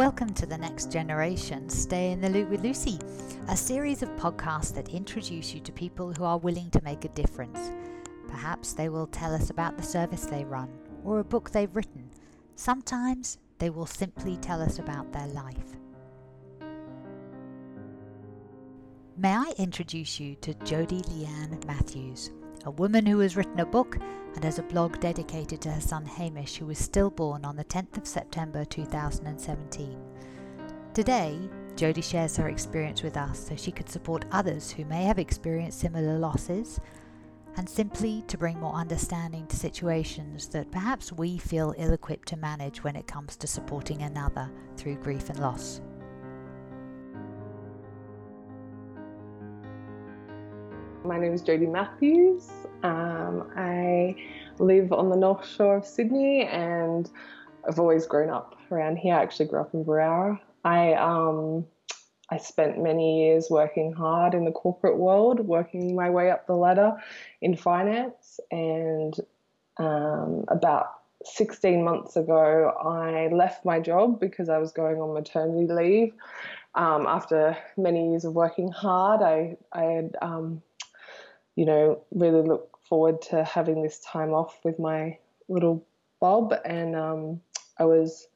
Welcome to the next generation Stay in the Loop with Lucy, a series of podcasts that introduce you to people who are willing to make a difference. Perhaps they will tell us about the service they run or a book they've written. Sometimes they will simply tell us about their life. May I introduce you to Jodie Leanne Matthews, a woman who has written a book and has a blog dedicated to her son Hamish, who was stillborn on the 10th of September 2017. Today, Jodie shares her experience with us so she could support others who may have experienced similar losses and simply to bring more understanding to situations that perhaps we feel ill equipped to manage when it comes to supporting another through grief and loss. My name is Jodie Matthews. Um, I live on the North Shore of Sydney and I've always grown up around here. I actually grew up in Berowra. I um, I spent many years working hard in the corporate world, working my way up the ladder in finance. And um, about 16 months ago, I left my job because I was going on maternity leave. Um, after many years of working hard, I, I had um, you know, really look forward to having this time off with my little bub. And um, I was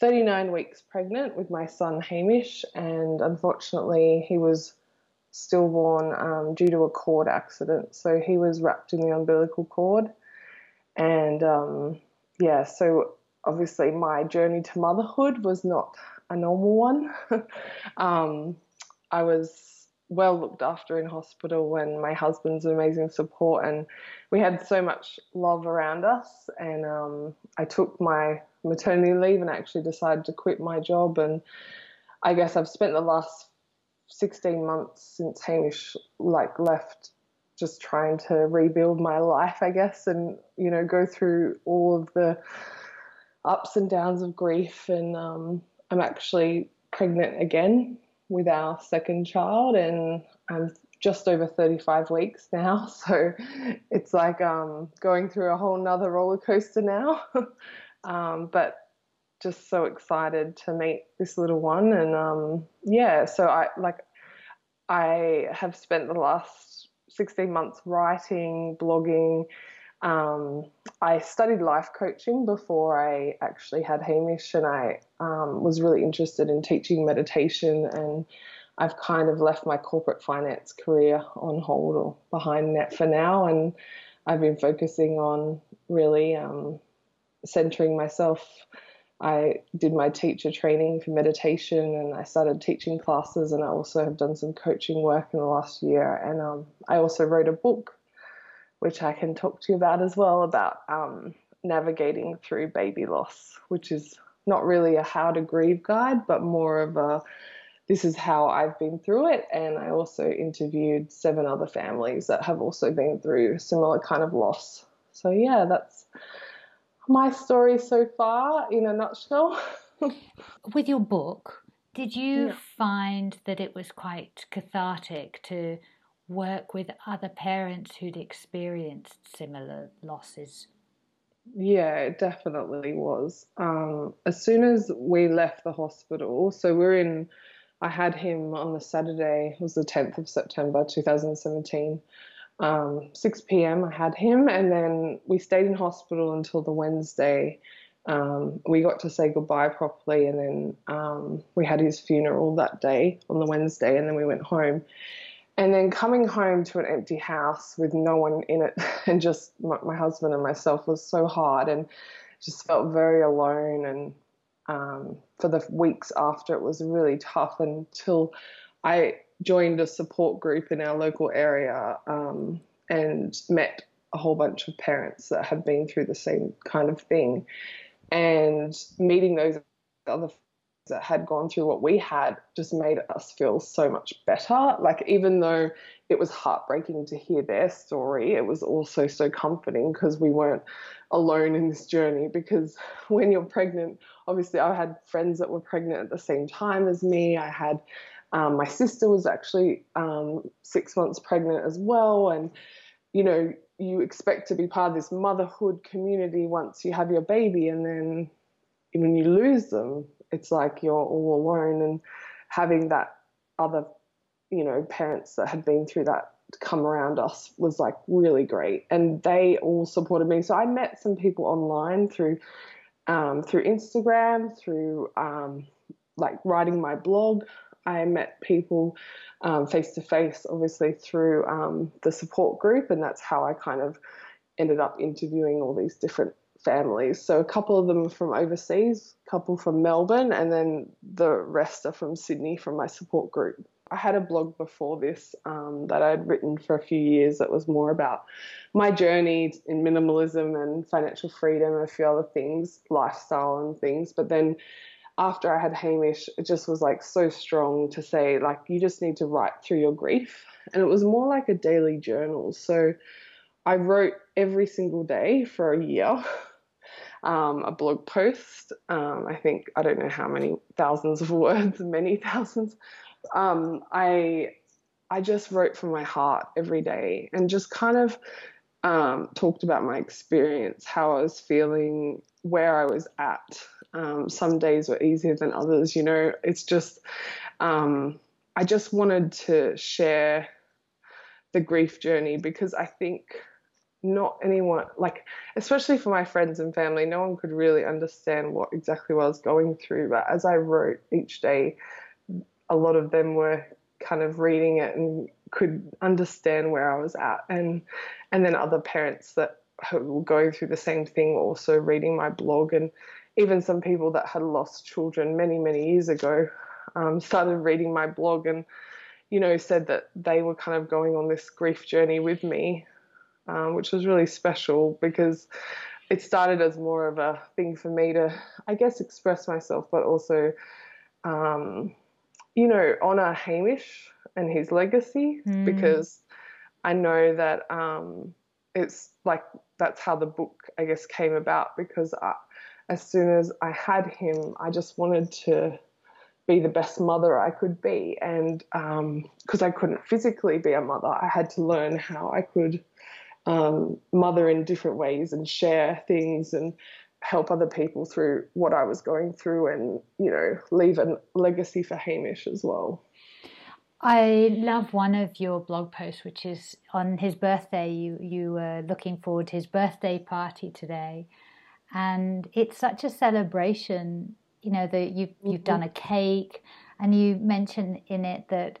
39 weeks pregnant with my son Hamish, and unfortunately, he was stillborn um, due to a cord accident. So he was wrapped in the umbilical cord. And um, yeah, so obviously, my journey to motherhood was not a normal one. Um, I was well looked after in hospital and my husband's amazing support and we had so much love around us. And um, I took my maternity leave and actually decided to quit my job. And I guess I've spent the last 16 months since Hamish like left just trying to rebuild my life I guess and you know go through all of the ups and downs of grief. And um, I'm actually pregnant again with our second child, and I'm just over 35 weeks now. So it's like um, going through a whole nother roller coaster now. um, but just so excited to meet this little one, and um, yeah, so I like I have spent the last 16 months writing, blogging. Um, I studied life coaching before I actually had Hamish, and I um, was really interested in teaching meditation. And I've kind of left my corporate finance career on hold or behind that for now, and I've been focusing on really um, centering myself. I did my teacher training for meditation and I started teaching classes, and I also have done some coaching work in the last year. And um, I also wrote a book which I can talk to you about as well about um, navigating through baby loss, which is not really a how to grieve guide, but more of a this is how I've been through it. And I also interviewed seven other families that have also been through similar kind of loss. So, yeah, that's my story so far in a nutshell. With your book, did you yeah. find that it was quite cathartic to work with other parents who'd experienced similar losses? Yeah, it definitely was. Um, as soon as we left the hospital, so we're in, I had him on the Saturday, it was the 10th of September 2017. Um, 6 p.m. I had him, and then we stayed in hospital until the Wednesday. Um, we got to say goodbye properly, and then um, we had his funeral that day on the Wednesday, and then we went home. And then coming home to an empty house with no one in it and just my, my husband and myself was so hard and just felt very alone. And um, for the weeks after, it was really tough until I joined a support group in our local area um, and met a whole bunch of parents that had been through the same kind of thing. And meeting those other that had gone through what we had just made us feel so much better. Like, even though it was heartbreaking to hear their story, it was also so comforting because we weren't alone in this journey. Because when you're pregnant, obviously, I had friends that were pregnant at the same time as me. I had um, my sister was actually um, six months pregnant as well. And, you know, you expect to be part of this motherhood community once you have your baby, and then when you lose them, it's like you're all alone and having that other you know parents that had been through that come around us was like really great. And they all supported me. So i met some people online through um, through instagram through um, like writing my blog. I met people face to face obviously through um, the support group and that's how i kind of ended up interviewing all these different families so a couple of them from overseas a couple from melbourne and then the rest are from sydney from my support group I had a blog before this um, that I'd written for a few years that was more about my journey in minimalism and financial freedom and a few other things, lifestyle and things. But then after I had Hamish, it just was like so strong to say, like, you just need to write through your grief. And it was more like a daily journal. So I wrote every single day for a year. Um, a blog post. Um, I think I don't know how many thousands of words, many thousands, um, I I just wrote from my heart every day and just kind of um, talked about my experience, how I was feeling, where I was at. Um, some days were easier than others, you know. It's just um, I just wanted to share the grief journey because I think not anyone like especially for my friends and family no one could really understand what exactly what I was going through but as I wrote each day a lot of them were kind of reading it and could understand where I was at, and and then other parents that were going through the same thing also reading my blog, and even some people that had lost children many many years ago um, started reading my blog and you know said that they were kind of going on this grief journey with me, um, which was really special because it started as more of a thing for me to I guess express myself, but also um, you know, honor Hamish and his legacy mm. because I know that um, it's like that's how the book, I guess, came about because I, as soon as I had him, I just wanted to be the best mother I could be. And because um, I couldn't physically be a mother, I had to learn how I could um, mother in different ways and share things and help other people through what I was going through and, you know, leave a legacy for Hamish as well. I love one of your blog posts, which is on his birthday. You you were looking forward to his birthday party today, and it's such a celebration. You know that you've you've mm-hmm. done a cake, and you mention in it that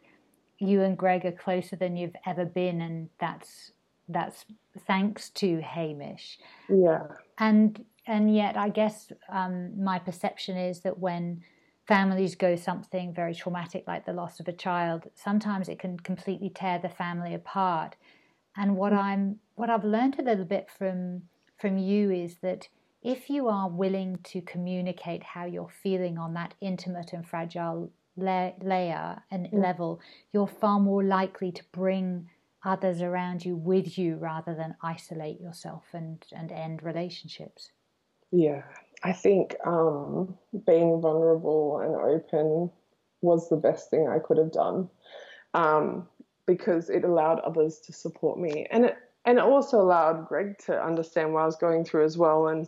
you and Greg are closer than you've ever been, and that's that's thanks to Hamish. Yeah. And and yet I guess um, my perception is that when families go something very traumatic like the loss of a child, sometimes it can completely tear the family apart. And what mm. I'm what I've learned a little bit from from you is that if you are willing to communicate how you're feeling on that intimate and fragile la- layer and mm. level, you're far more likely to bring others around you with you rather than isolate yourself and, and end relationships. Yeah, I think um, being vulnerable and open was the best thing I could have done um, because it allowed others to support me, and it and it also allowed Greg to understand what I was going through as well. And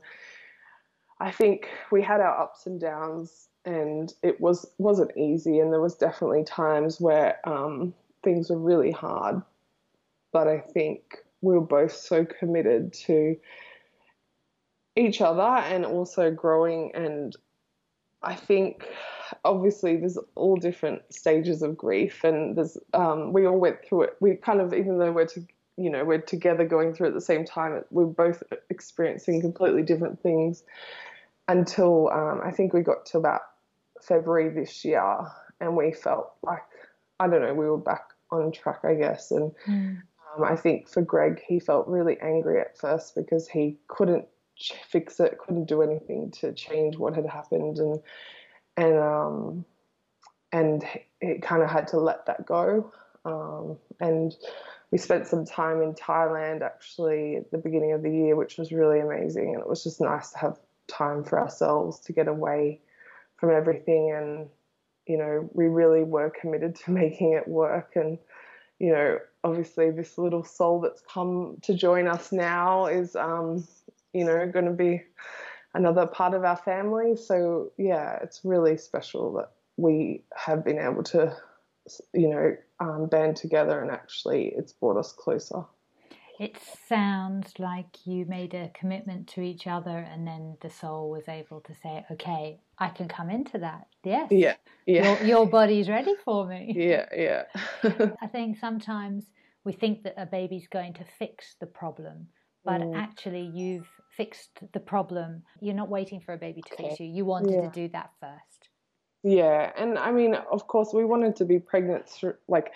I think we had our ups and downs, and it was wasn't easy, and there was definitely times where um, things were really hard. But I think we were both so committed to each other and also growing and I think obviously there's all different stages of grief and there's um, we all went through it we kind of even though we're to, you know we're together going through at the same time we're both experiencing completely different things until um, I think we got to about February this year and we felt like I don't know we were back on track I guess and mm. Um, I think for Greg he felt really angry at first because he couldn't fix it, couldn't do anything to change what had happened, and and um, and it kind of had to let that go. Um, and we spent some time in Thailand actually at the beginning of the year, which was really amazing, and it was just nice to have time for ourselves to get away from everything and you know we really were committed to making it work and you know obviously this little soul that's come to join us now is um, you know, going to be another part of our family. So yeah, it's really special that we have been able to, you know, um, band together and actually it's brought us closer. It sounds like you made a commitment to each other, and then the soul was able to say, "Okay, I can come into that. Yes, yeah, yeah. Your, your body's ready for me." Yeah, yeah. I think sometimes we think that a baby's going to fix the problem, but mm. actually, you've fixed the problem. You're not waiting for a baby to okay. fix you. You wanted yeah. to do that first. Yeah, and I mean, of course, we wanted to be pregnant through like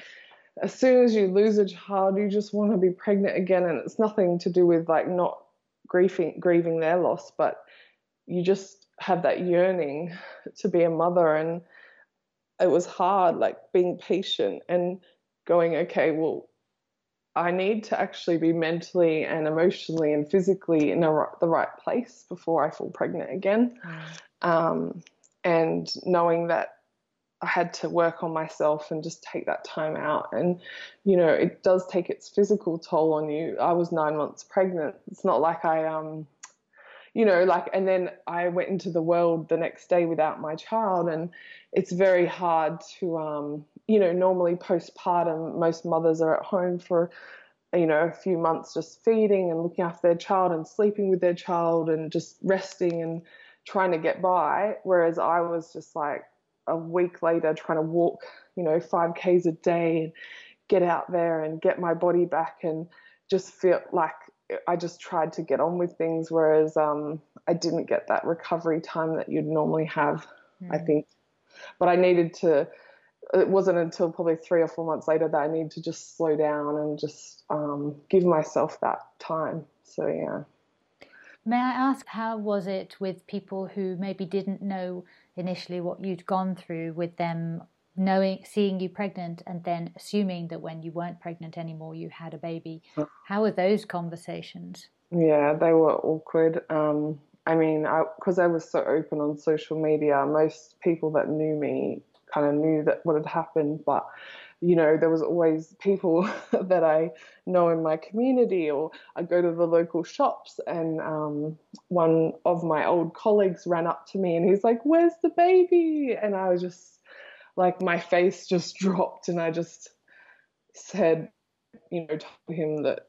as soon as you lose a child, you just want to be pregnant again, and it's nothing to do with like not grieving grieving their loss, but you just have that yearning to be a mother, and it was hard, like being patient and going, okay, well, I need to actually be mentally and emotionally and physically in a, the right place before I fall pregnant again. Mm. Um, and knowing that I had to work on myself and just take that time out. And, you know, it does take its physical toll on you. I was nine months pregnant. It's not like I, um, you know, like, and then I went into the world the next day without my child. And it's very hard to, um, you know, normally postpartum, most mothers are at home for, you know, a few months just feeding and looking after their child and sleeping with their child and just resting and trying to get by. Whereas I was just like, a week later trying to walk, you know, 5Ks a day and get out there and get my body back and just feel like I just tried to get on with things, whereas um, I didn't get that recovery time that you'd normally have, mm. I think. But I needed to, it wasn't until probably three or four months later that I needed to just slow down and just um, give myself that time. So, yeah. May I ask, how was it with people who maybe didn't know initially what you'd gone through with them knowing seeing you pregnant and then assuming that when you weren't pregnant anymore you had a baby. How were those conversations? Yeah they were awkward. Um, i mean because I, I, was so open on social media most people that knew me kind of knew that what had happened but you know, there was always people that I know in my community, or I go to the local shops, and um, one of my old colleagues ran up to me and he's like, "Where's the baby?" And I was just like, my face just dropped, and I just said, you know, told him that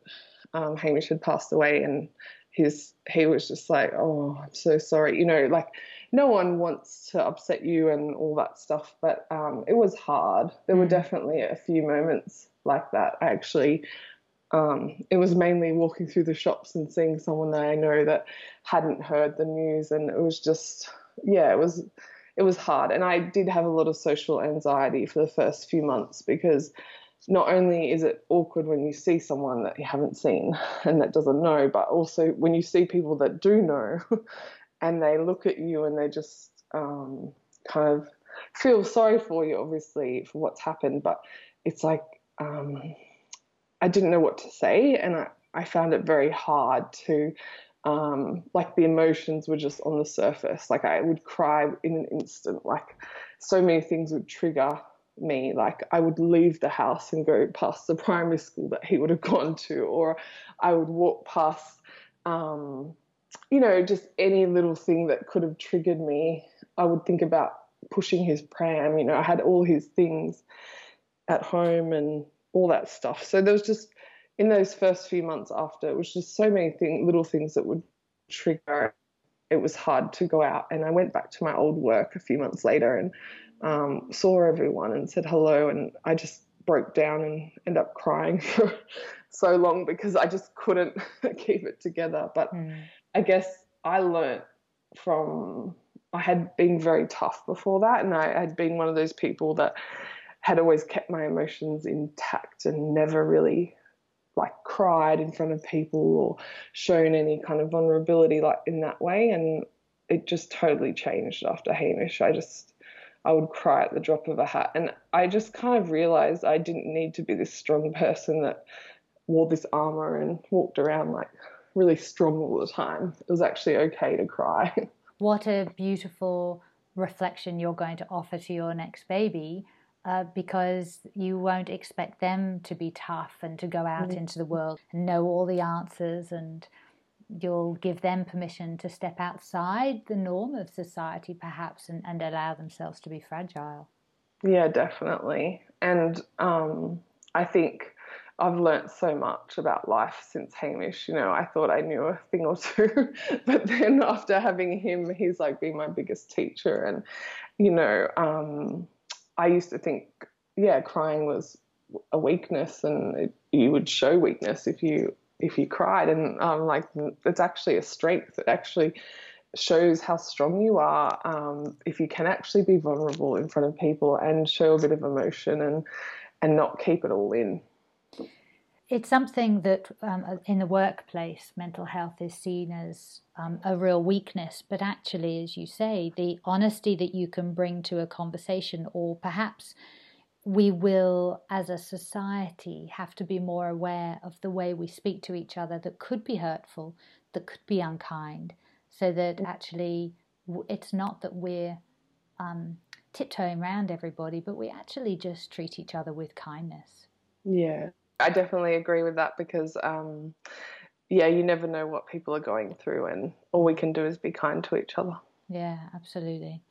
um, Hamish had passed away, and his he was just like, "Oh, I'm so sorry," you know, like no one wants to upset you and all that stuff, but um, it was hard. There were mm. definitely a few moments like that. I actually, um, it was mainly walking through the shops and seeing someone that I know that hadn't heard the news, and it was just, yeah, it was, it was hard. And I did have a lot of social anxiety for the first few months because not only is it awkward when you see someone that you haven't seen and that doesn't know, but also when you see people that do know and they look at you and they just um, kind of feel sorry for you, obviously, for what's happened. But it's like um, I didn't know what to say, and I, I found it very hard to. Um, like the emotions were just on the surface. Like I would cry in an instant. Like so many things would trigger me. Like I would leave the house and go past the primary school that he would have gone to, or I would walk past um, you know, just any little thing that could have triggered me, I would think about pushing his pram. You know, I had all his things at home and all that stuff. So there was just in those first few months after, it was just so many thing, little things that would trigger. It was hard to go out, and I went back to my old work a few months later and um, saw everyone and said hello, and I just broke down and ended up crying for so long because I just couldn't keep it together. But mm. I guess I learnt from I had been very tough before that, and I had been one of those people that had always kept my emotions intact and never really like cried in front of people or shown any kind of vulnerability like in that way and it just totally changed after Hamish. I just I would cry at the drop of a hat and I just kind of realized I didn't need to be this strong person that wore this armor and walked around like really strong all the time. It was actually okay to cry. What a beautiful reflection you're going to offer to your next baby. Uh, because you won't expect them to be tough and to go out mm. into the world and know all the answers and you'll give them permission to step outside the norm of society, perhaps, and, and allow themselves to be fragile. Yeah, definitely. And um, I think I've learnt so much about life since Hamish. You know, I thought I knew a thing or two, but then after having him, he's like been my biggest teacher. And, you know, um, I used to think, yeah, crying was a weakness and it, you would show weakness if you if you cried. And um, like it's actually a strength it actually shows how strong you are um, if you can actually be vulnerable in front of people and show a bit of emotion and and not keep it all in it's something that um, uh, in the workplace mental health is seen as um, a real weakness. But actually as you say the honesty that you can bring to a conversation or perhaps we will, as a society, have to be more aware of the way we speak to each other that could be hurtful, that could be unkind, so that actually it's not that we're um, tiptoeing around everybody, but we actually just treat each other with kindness. Yeah, I definitely agree with that because, um, yeah, you never know what people are going through, and all we can do is be kind to each other. Yeah, absolutely.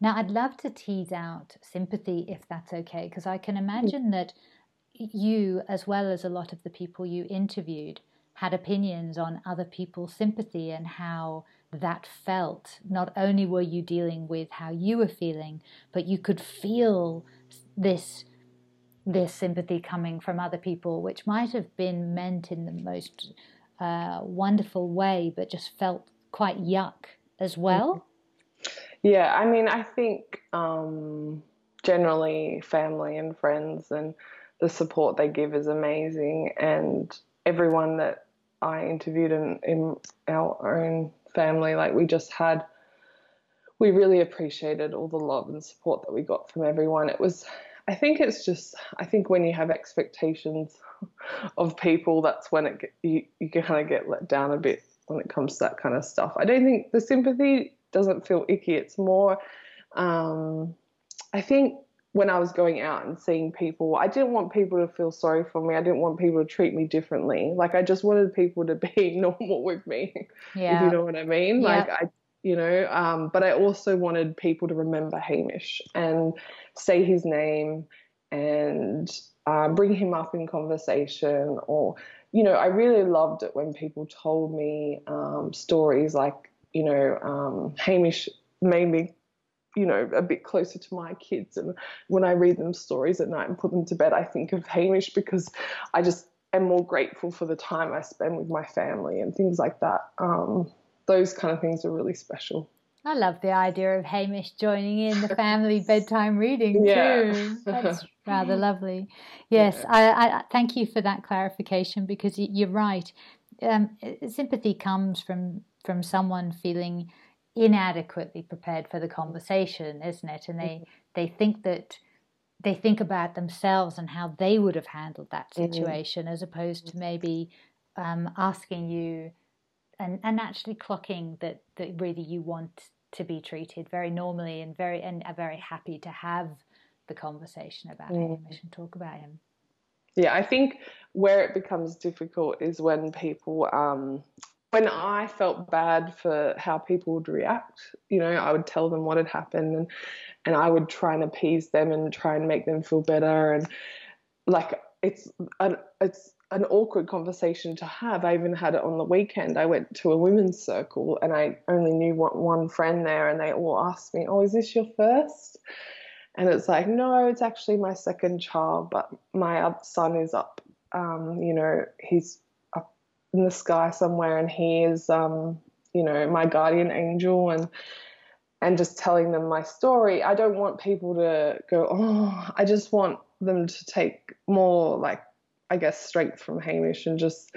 Now, I'd love to tease out sympathy if that's okay, because I can imagine that you, as well as a lot of the people you interviewed, had opinions on other people's sympathy and how that felt. Not only were you dealing with how you were feeling, but you could feel this this sympathy coming from other people, which might have been meant in the most uh, wonderful way, but just felt quite yuck as well. Yeah, I mean, I think um, generally family and friends and the support they give is amazing. And everyone that I interviewed in, in our own family, like we just had, we really appreciated all the love and support that we got from everyone. It was, I think it's just, I think when you have expectations of people, that's when it you, you kind of get let down a bit when it comes to that kind of stuff. I don't think the sympathy doesn't feel icky. It's more, um, I think when I was going out and seeing people, I didn't want people to feel sorry for me. I didn't want people to treat me differently. Like I just wanted people to be normal with me. Yeah. If you know what I mean. Like I you know, um, but I also wanted people to remember Hamish and say his name and um, bring him up in conversation or you know, I really loved it when people told me um, stories like you know, um, Hamish made me, you know, a bit closer to my kids. And when I read them stories at night and put them to bed, I think of Hamish because I just am more grateful for the time I spend with my family and things like that. Um, those kind of things are really special. I love the idea of Hamish joining in the family bedtime reading yeah. too. That's rather lovely. Yes, yeah. I, I, thank you for that clarification because you're right. Um, sympathy comes from from someone feeling inadequately prepared for the conversation, isn't it? And they mm-hmm. they think that they think about themselves and how they would have handled that mm-hmm. situation, mm-hmm. as opposed to maybe um, asking you and and actually clocking that that really you want to be treated very normally and very and are very happy to have the conversation about mm. him and talk about him. Yeah, I think where it becomes difficult is when people um, when I felt bad for how people would react, you know, I would tell them what had happened and and I would try and appease them and try and make them feel better and like it's it's an awkward conversation to have. I even had it on the weekend. I went to a women's circle and I only knew one friend there and they all asked me, "Oh, is this your first? And it's like, "No, it's actually my second child, but my son is up um, you know, he's up in the sky somewhere and he is um, you know my guardian angel and and just telling them my story i don't want people to go oh i just want them to take more like i guess strength from hamish and just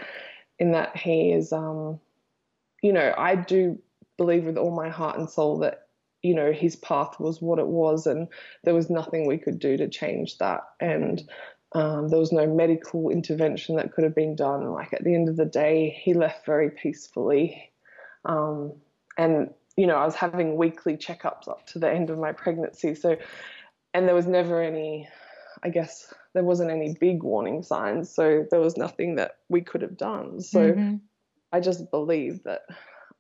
in that he is um you know i do believe with all my heart and soul that you know his path was what it was and there was nothing we could do to change that and um, there was no medical intervention that could have been done. Like at the end of the day, he left very peacefully. Um, and, you know, I was having weekly checkups up to the end of my pregnancy. So, and there was never any, I guess, there wasn't any big warning signs. So there was nothing that we could have done. So mm-hmm. I just believe that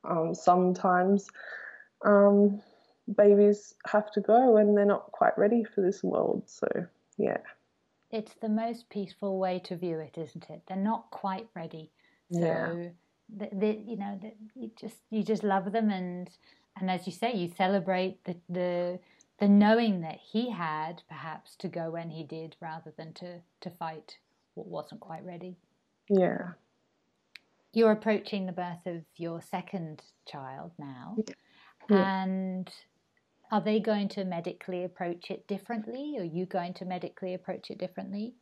um, sometimes um, babies have to go and they're not quite ready for this world. So, yeah. It's the most peaceful way to view it, isn't it? They're not quite ready. So, Yeah. the, the, you know, the, you just you just love them, and and as you say, you celebrate the the the knowing that he had perhaps to go when he did, rather than to to fight what wasn't quite ready. Yeah. You're approaching the birth of your second child now, Yeah. and are they going to medically approach it differently? Are you going to medically approach it differently?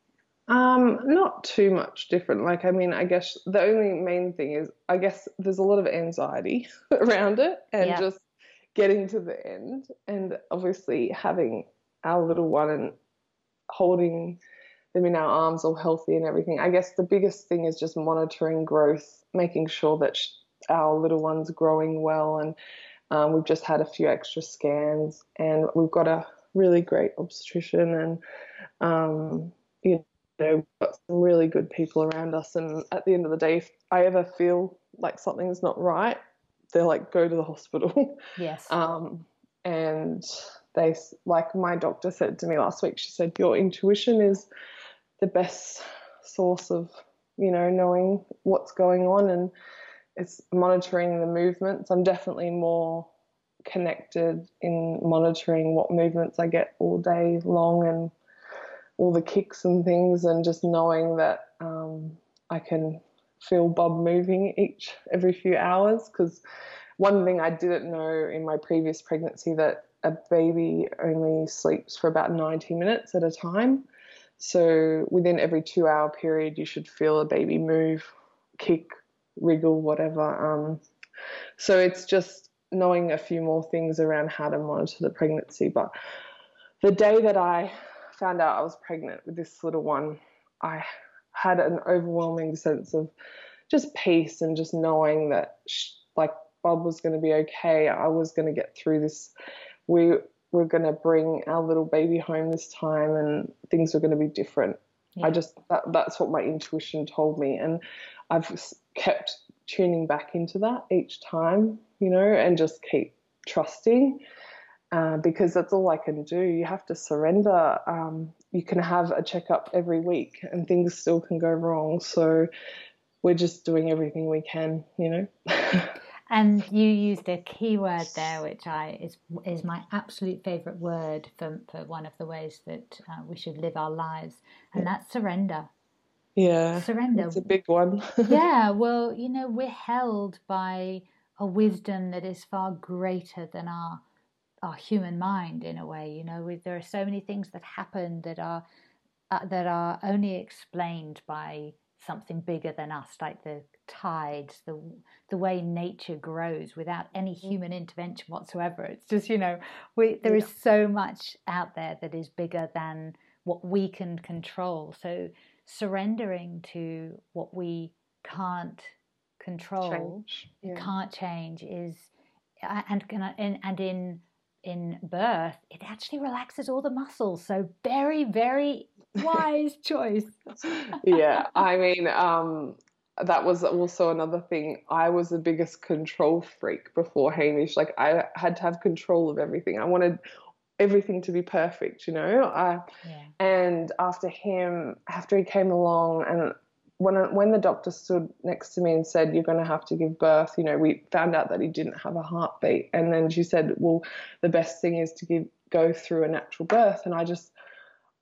Um, not too much different. Like, I mean, I guess the only main thing is, I guess there's a lot of anxiety around it and Yeah. just getting to the end. And obviously, having our little one and holding them in our arms all healthy and everything. I guess the biggest thing is just monitoring growth, making sure that sh- our little one's growing well. And um, we've just had a few extra scans, and we've got a really great obstetrician and um, you know, we've got some really good people around us. And at the end of the day, if I ever feel like something's not right, they're like, go to the hospital. Yes. Um, and they, like my doctor said to me last week, she said, your intuition is the best source of, you know, knowing what's going on and it's monitoring the movements. I'm definitely more connected in monitoring what movements I get all day long and all the kicks and things, and just knowing that um, I can feel bub moving each every few hours. Because one thing I didn't know in my previous pregnancy that a baby only sleeps for about 90 minutes at a time. So within every two hour period, you should feel a baby move, kick, wriggle, whatever. Um, so it's just knowing a few more things around how to monitor the pregnancy. But the day that I found out I was pregnant with this little one, I had an overwhelming sense of just peace and just knowing that sh- like bub was going to be okay. I was going to get through this. We were going to bring our little baby home this time, and things were going to be different. Yeah. I just that, that's what my intuition told me, and I've kept tuning back into that each time, you know, and just keep trusting uh, because that's all I can do. You have to surrender. Um, you can have a checkup every week, and things still can go wrong. So we're just doing everything we can, you know. And you used a key word there, which I is is my absolute favourite word for for one of the ways that uh, we should live our lives, and that's surrender. yeah, Surrender. it's a big one. yeah, well, you know, we're held by a wisdom that is far greater than our our human mind in a way. You know, we, there are so many things that happen that are uh, that are only explained by something bigger than us, like the tides, the the way nature grows without any human intervention whatsoever. It's just you know, we there is so much out there that is bigger than what we can control. So surrendering to what we can't control, Change. Yeah. can't change is, and and and in in birth, it actually relaxes all the muscles. So very very wise choice. yeah, I mean, um, that was also another thing. I was the biggest control freak before Hamish. Like I had to have control of everything. I wanted everything to be perfect, you know. I Yeah. and after him, after he came along, and when when the doctor stood next to me and said, "You're going to have to give birth," you know, we found out that he didn't have a heartbeat, and then she said, "Well, the best thing is to give go through a natural birth," and I just.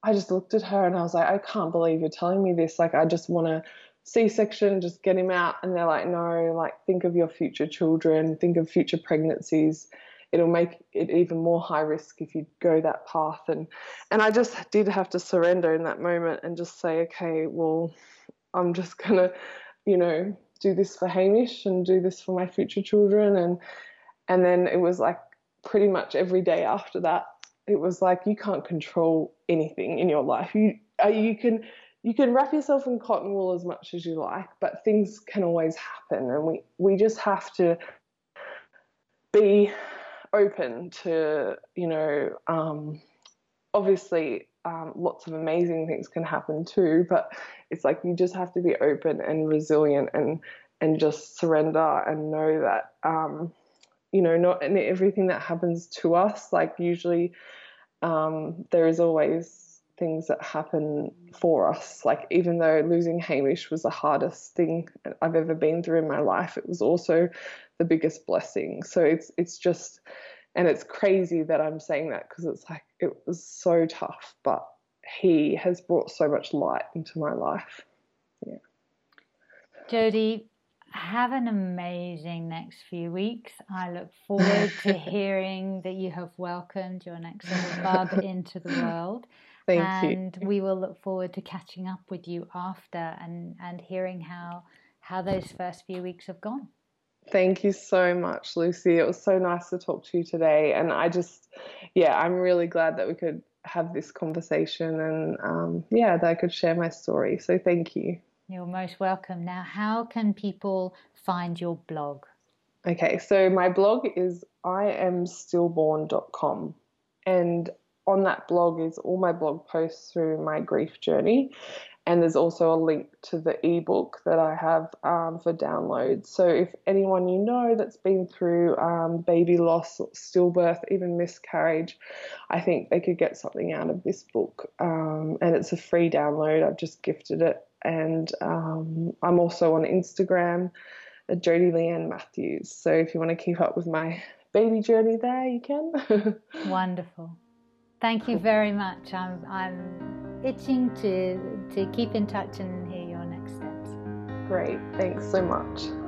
I just looked at her and I was like, I can't believe you're telling me this. Like, I just want to C-section, just get him out. And they're like, no, like, think of your future children, think of future pregnancies. It'll make it even more high risk if you go that path. And and I just did have to surrender in that moment and just say, okay, well, I'm just gonna, you know, do this for Hamish and do this for my future children. And and then it was like pretty much every day after that it was like you can't control anything in your life. You uh, you can you can wrap yourself in cotton wool as much as you like, but things can always happen, and we we just have to be open to you know um, obviously um, lots of amazing things can happen too, but it's like you just have to be open and resilient and and just surrender and know that um, you know not in everything that happens to us like usually um, there is always things that happen for us. Like even though losing hamish was the hardest thing i've ever been through in my life it was also the biggest blessing. So it's it's just and it's crazy that i'm saying that because it's like it was so tough but he has brought so much light into my life yeah jodie have an amazing next few weeks. I look forward to hearing that you have welcomed your next little bub into the world. Thank and you. we will look forward to catching up with you after and, and hearing how how those first few weeks have gone. Thank you so much, Lucy. It was so nice to talk to you today. And I just, yeah, I'm really glad that we could have this conversation and, um, yeah, that I could share my story. So thank you. You're most welcome. Now, how can people find your blog? Okay, so my blog is iamstillborn.com. And on that blog is all my blog posts through my grief journey. And there's also a link to the ebook that I have um, for download. So if anyone you know that's been through um, baby loss, stillbirth, even miscarriage, I think they could get something out of this book. Um, and it's a free download. I've just gifted it and um, I'm also on Instagram at Jodie Leanne Matthews. So if you want to keep up with my baby journey there, you can. Wonderful. Thank you very much. I'm, I'm itching to, to keep in touch and hear your next steps. Great. Thanks so much.